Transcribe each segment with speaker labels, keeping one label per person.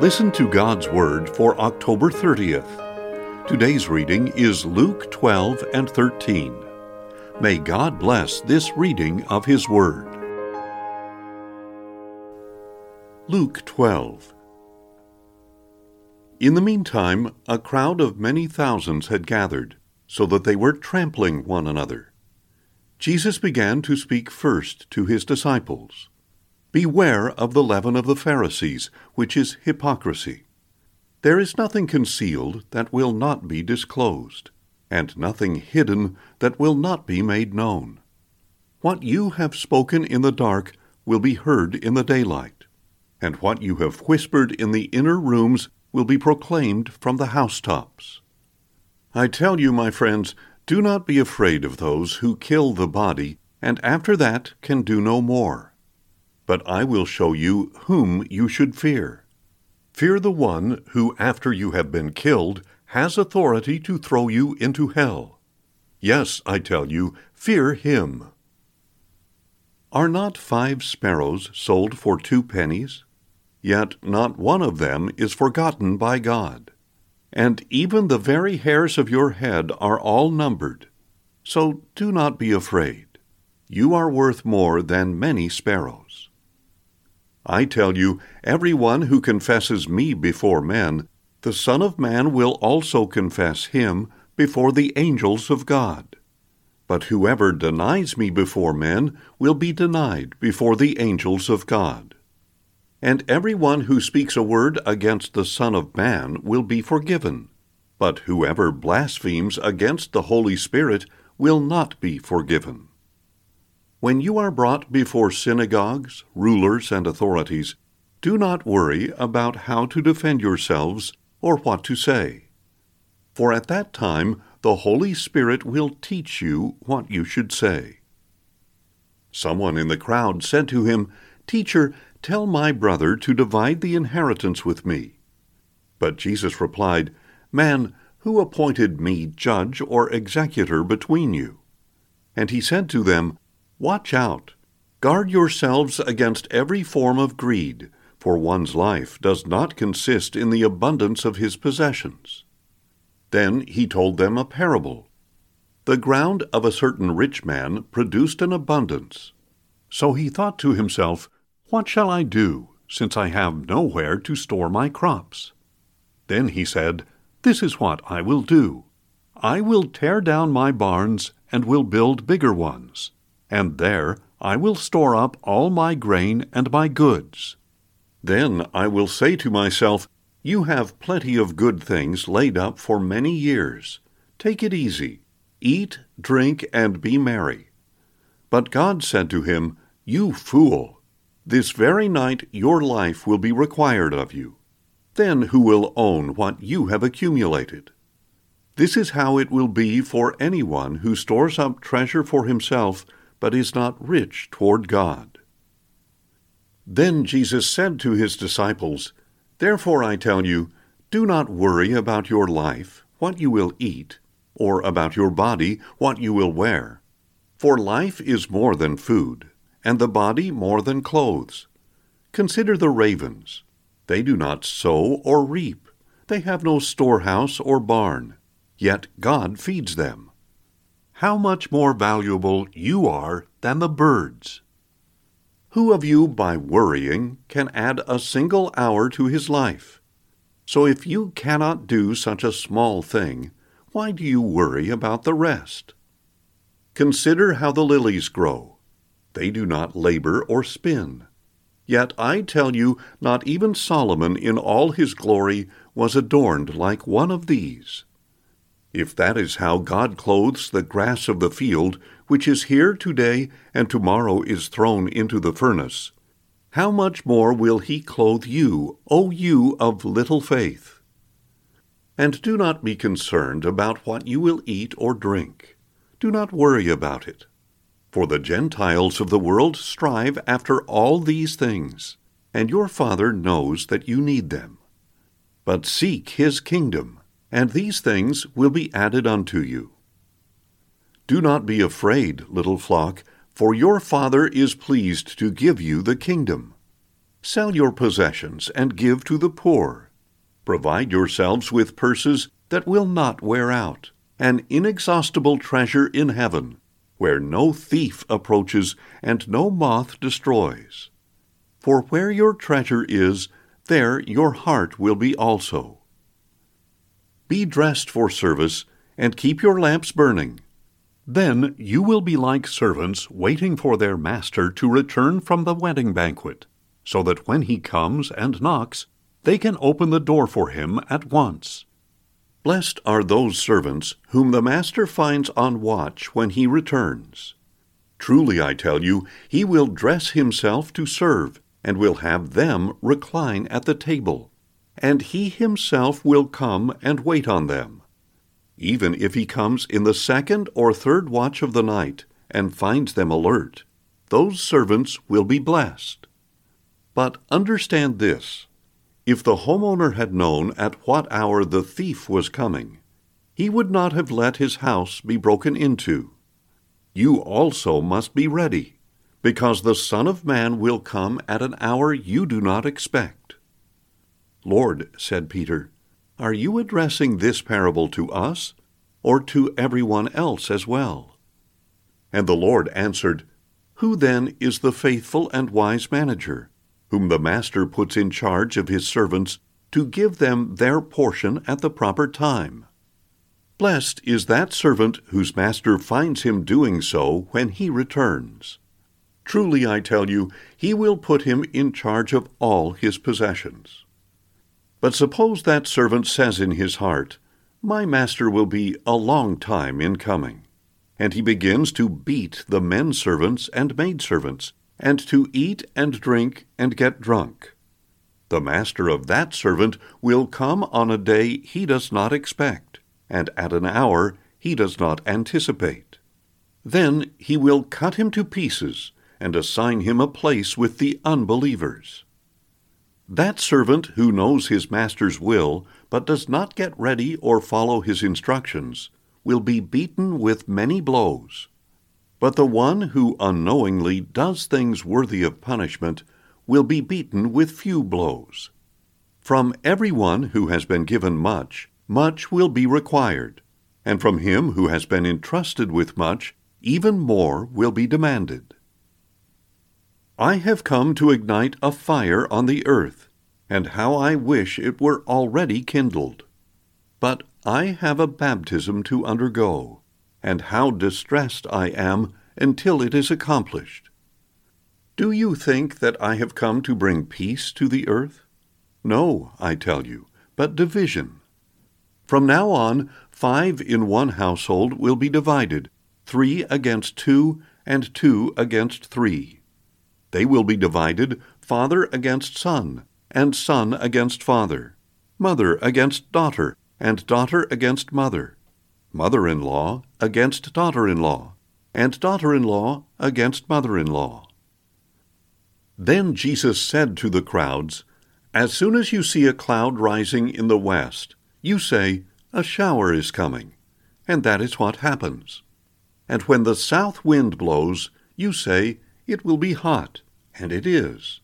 Speaker 1: Listen to God's Word for October 30th. Today's reading is Luke 12 and 13. May God bless this reading of His Word. Luke 12. In the meantime, a crowd of many thousands had gathered, so that they were trampling one another. Jesus began to speak first to his disciples. Beware of the leaven of the Pharisees, which is hypocrisy. There is nothing concealed that will not be disclosed, and nothing hidden that will not be made known. What you have spoken in the dark will be heard in the daylight, and what you have whispered in the inner rooms will be proclaimed from the housetops. I tell you, my friends, do not be afraid of those who kill the body, and after that can do no more. But I will show you whom you should fear. Fear the one who, after you have been killed, has authority to throw you into hell. Yes, I tell you, fear him. Are not five sparrows sold for two pennies? Yet not one of them is forgotten by God. And even the very hairs of your head are all numbered. So do not be afraid. You are worth more than many sparrows. I tell you, every one who confesses me before men, the Son of Man will also confess him before the angels of God. But whoever denies me before men will be denied before the angels of God. And every one who speaks a word against the Son of Man will be forgiven. But whoever blasphemes against the Holy Spirit will not be forgiven. When you are brought before synagogues, rulers, and authorities, do not worry about how to defend yourselves or what to say. For at that time the Holy Spirit will teach you what you should say. Someone in the crowd said to him, Teacher, tell my brother to divide the inheritance with me. But Jesus replied, Man, who appointed me judge or executor between you? And he said to them, Watch out. Guard yourselves against every form of greed, for one's life does not consist in the abundance of his possessions. Then he told them a parable. The ground of a certain rich man produced an abundance. So he thought to himself, What shall I do, since I have nowhere to store my crops? Then he said, This is what I will do. I will tear down my barns and will build bigger ones and there I will store up all my grain and my goods. Then I will say to myself, You have plenty of good things laid up for many years. Take it easy. Eat, drink, and be merry. But God said to him, You fool! This very night your life will be required of you. Then who will own what you have accumulated? This is how it will be for anyone who stores up treasure for himself but is not rich toward God. Then Jesus said to his disciples, Therefore I tell you, do not worry about your life, what you will eat, or about your body, what you will wear. For life is more than food, and the body more than clothes. Consider the ravens. They do not sow or reap, they have no storehouse or barn, yet God feeds them how much more valuable you are than the birds. Who of you, by worrying, can add a single hour to his life? So if you cannot do such a small thing, why do you worry about the rest? Consider how the lilies grow. They do not labor or spin. Yet I tell you, not even Solomon in all his glory was adorned like one of these. If that is how God clothes the grass of the field, which is here today and tomorrow is thrown into the furnace, how much more will He clothe you, O you of little faith? And do not be concerned about what you will eat or drink. Do not worry about it. For the Gentiles of the world strive after all these things, and your Father knows that you need them. But seek His kingdom and these things will be added unto you. Do not be afraid, little flock, for your Father is pleased to give you the kingdom. Sell your possessions and give to the poor. Provide yourselves with purses that will not wear out, an inexhaustible treasure in heaven, where no thief approaches and no moth destroys. For where your treasure is, there your heart will be also. Be dressed for service, and keep your lamps burning. Then you will be like servants waiting for their master to return from the wedding banquet, so that when he comes and knocks, they can open the door for him at once. Blessed are those servants whom the master finds on watch when he returns. Truly, I tell you, he will dress himself to serve, and will have them recline at the table, and he himself will come and wait on them. Even if he comes in the second or third watch of the night and finds them alert, those servants will be blessed. But understand this if the homeowner had known at what hour the thief was coming, he would not have let his house be broken into. You also must be ready, because the Son of Man will come at an hour you do not expect. Lord, said Peter, are you addressing this parable to us, or to everyone else as well? And the Lord answered, Who then is the faithful and wise manager? whom the master puts in charge of his servants to give them their portion at the proper time. Blessed is that servant whose master finds him doing so when he returns. Truly, I tell you, he will put him in charge of all his possessions. But suppose that servant says in his heart, My master will be a long time in coming. And he begins to beat the men servants and maid servants, and to eat and drink and get drunk. The master of that servant will come on a day he does not expect, and at an hour he does not anticipate. Then he will cut him to pieces and assign him a place with the unbelievers. That servant who knows his master's will, but does not get ready or follow his instructions, will be beaten with many blows. But the one who unknowingly does things worthy of punishment will be beaten with few blows. From everyone who has been given much, much will be required, and from him who has been entrusted with much, even more will be demanded. I have come to ignite a fire on the earth, and how I wish it were already kindled. But I have a baptism to undergo and how distressed I am until it is accomplished. Do you think that I have come to bring peace to the earth? No, I tell you, but division. From now on, five in one household will be divided, three against two, and two against three. They will be divided, father against son, and son against father, mother against daughter, and daughter against mother mother in law against daughter in law, and daughter in law against mother in law. Then Jesus said to the crowds, As soon as you see a cloud rising in the west, you say, A shower is coming, and that is what happens. And when the south wind blows, you say, It will be hot, and it is.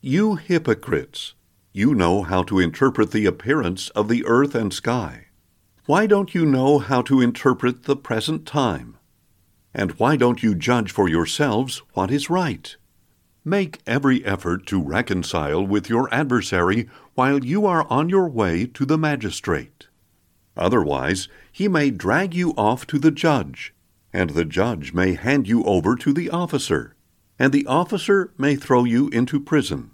Speaker 1: You hypocrites! You know how to interpret the appearance of the earth and sky why don't you know how to interpret the present time? And why don't you judge for yourselves what is right? Make every effort to reconcile with your adversary while you are on your way to the magistrate. Otherwise, he may drag you off to the judge, and the judge may hand you over to the officer, and the officer may throw you into prison.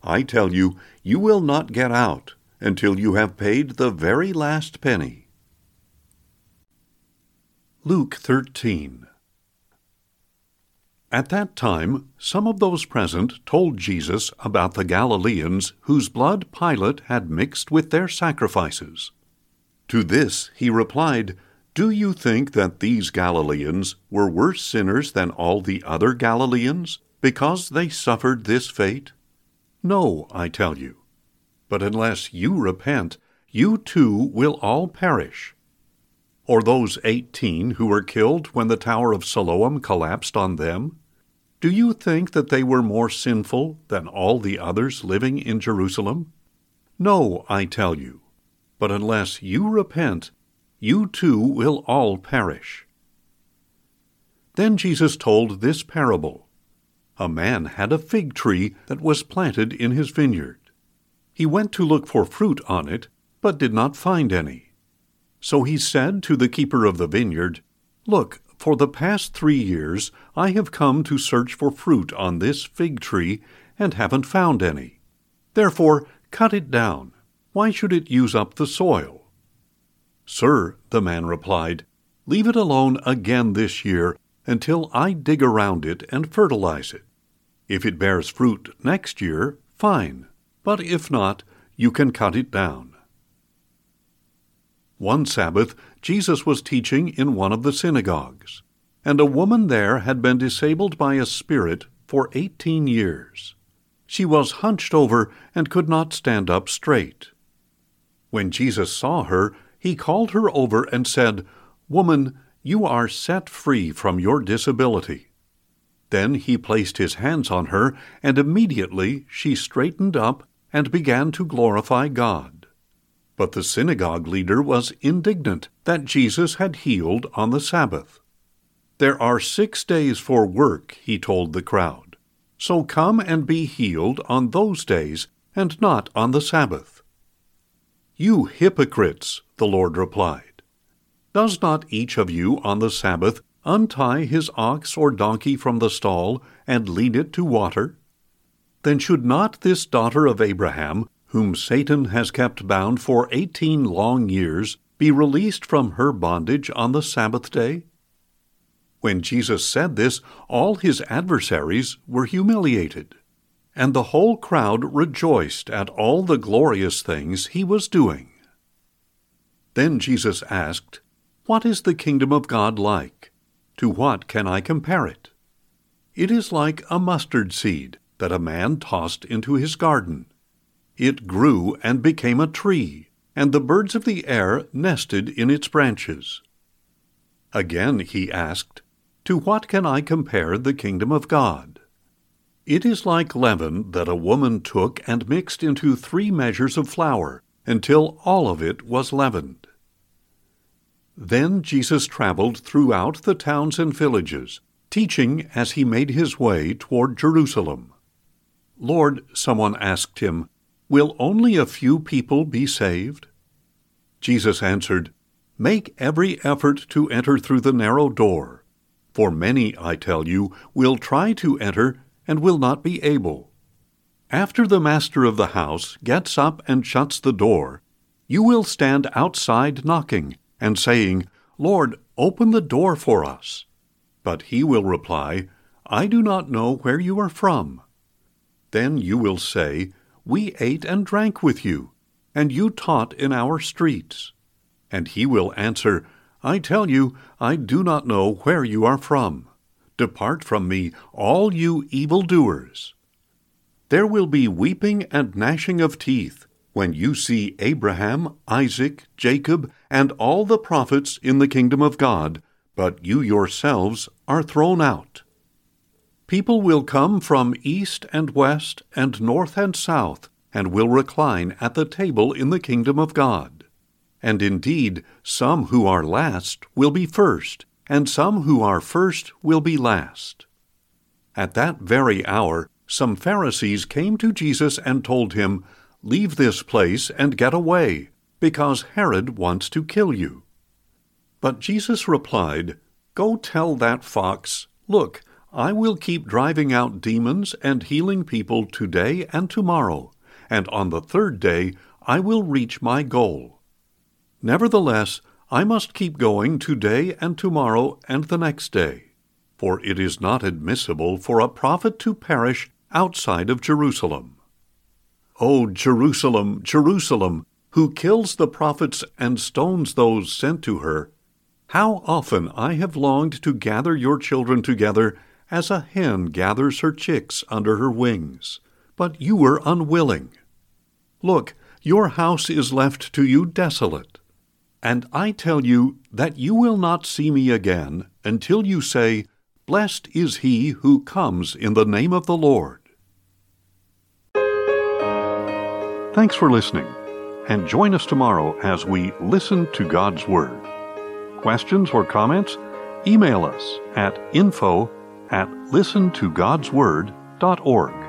Speaker 1: I tell you, you will not get out until you have paid the very last penny. Luke 13 At that time, some of those present told Jesus about the Galileans whose blood Pilate had mixed with their sacrifices. To this he replied, Do you think that these Galileans were worse sinners than all the other Galileans, because they suffered this fate? No, I tell you. But unless you repent, you too will all perish. Or those eighteen who were killed when the Tower of Siloam collapsed on them? Do you think that they were more sinful than all the others living in Jerusalem? No, I tell you. But unless you repent, you too will all perish. Then Jesus told this parable A man had a fig tree that was planted in his vineyard. He went to look for fruit on it, but did not find any. So he said to the keeper of the vineyard, Look, for the past three years I have come to search for fruit on this fig tree and haven't found any. Therefore, cut it down. Why should it use up the soil? Sir, the man replied, leave it alone again this year until I dig around it and fertilize it. If it bears fruit next year, fine, but if not, you can cut it down. One Sabbath, Jesus was teaching in one of the synagogues, and a woman there had been disabled by a spirit for eighteen years. She was hunched over and could not stand up straight. When Jesus saw her, he called her over and said, Woman, you are set free from your disability. Then he placed his hands on her, and immediately she straightened up and began to glorify God. But the synagogue leader was indignant that Jesus had healed on the Sabbath. There are six days for work, he told the crowd. So come and be healed on those days, and not on the Sabbath. You hypocrites, the Lord replied. Does not each of you on the Sabbath untie his ox or donkey from the stall and lead it to water? Then should not this daughter of Abraham, whom Satan has kept bound for eighteen long years, be released from her bondage on the Sabbath day? When Jesus said this, all his adversaries were humiliated, and the whole crowd rejoiced at all the glorious things he was doing. Then Jesus asked, What is the kingdom of God like? To what can I compare it? It is like a mustard seed that a man tossed into his garden it grew and became a tree, and the birds of the air nested in its branches. Again he asked, To what can I compare the kingdom of God? It is like leaven that a woman took and mixed into three measures of flour, until all of it was leavened. Then Jesus traveled throughout the towns and villages, teaching as he made his way toward Jerusalem. Lord, someone asked him, Will only a few people be saved? Jesus answered, Make every effort to enter through the narrow door. For many, I tell you, will try to enter and will not be able. After the master of the house gets up and shuts the door, you will stand outside knocking and saying, Lord, open the door for us. But he will reply, I do not know where you are from. Then you will say, we ate and drank with you, and you taught in our streets. And he will answer, I tell you, I do not know where you are from. Depart from me, all you evil doers. There will be weeping and gnashing of teeth when you see Abraham, Isaac, Jacob, and all the prophets in the kingdom of God, but you yourselves are thrown out. People will come from east and west and north and south, and will recline at the table in the kingdom of God. And indeed, some who are last will be first, and some who are first will be last. At that very hour, some Pharisees came to Jesus and told him, Leave this place and get away, because Herod wants to kill you. But Jesus replied, Go tell that fox, Look, I will keep driving out demons and healing people today and tomorrow, and on the third day I will reach my goal. Nevertheless, I must keep going today and tomorrow and the next day, for it is not admissible for a prophet to perish outside of Jerusalem. O Jerusalem, Jerusalem, who kills the prophets and stones those sent to her, how often I have longed to gather your children together as a hen gathers her chicks under her wings. But you were unwilling. Look, your house is left to you desolate. And I tell you that you will not see me again until you say, Blessed is he who comes in the name of the Lord. Thanks for listening, and join us tomorrow as we listen to God's Word. Questions or comments? Email us at info at listentogodsword.org.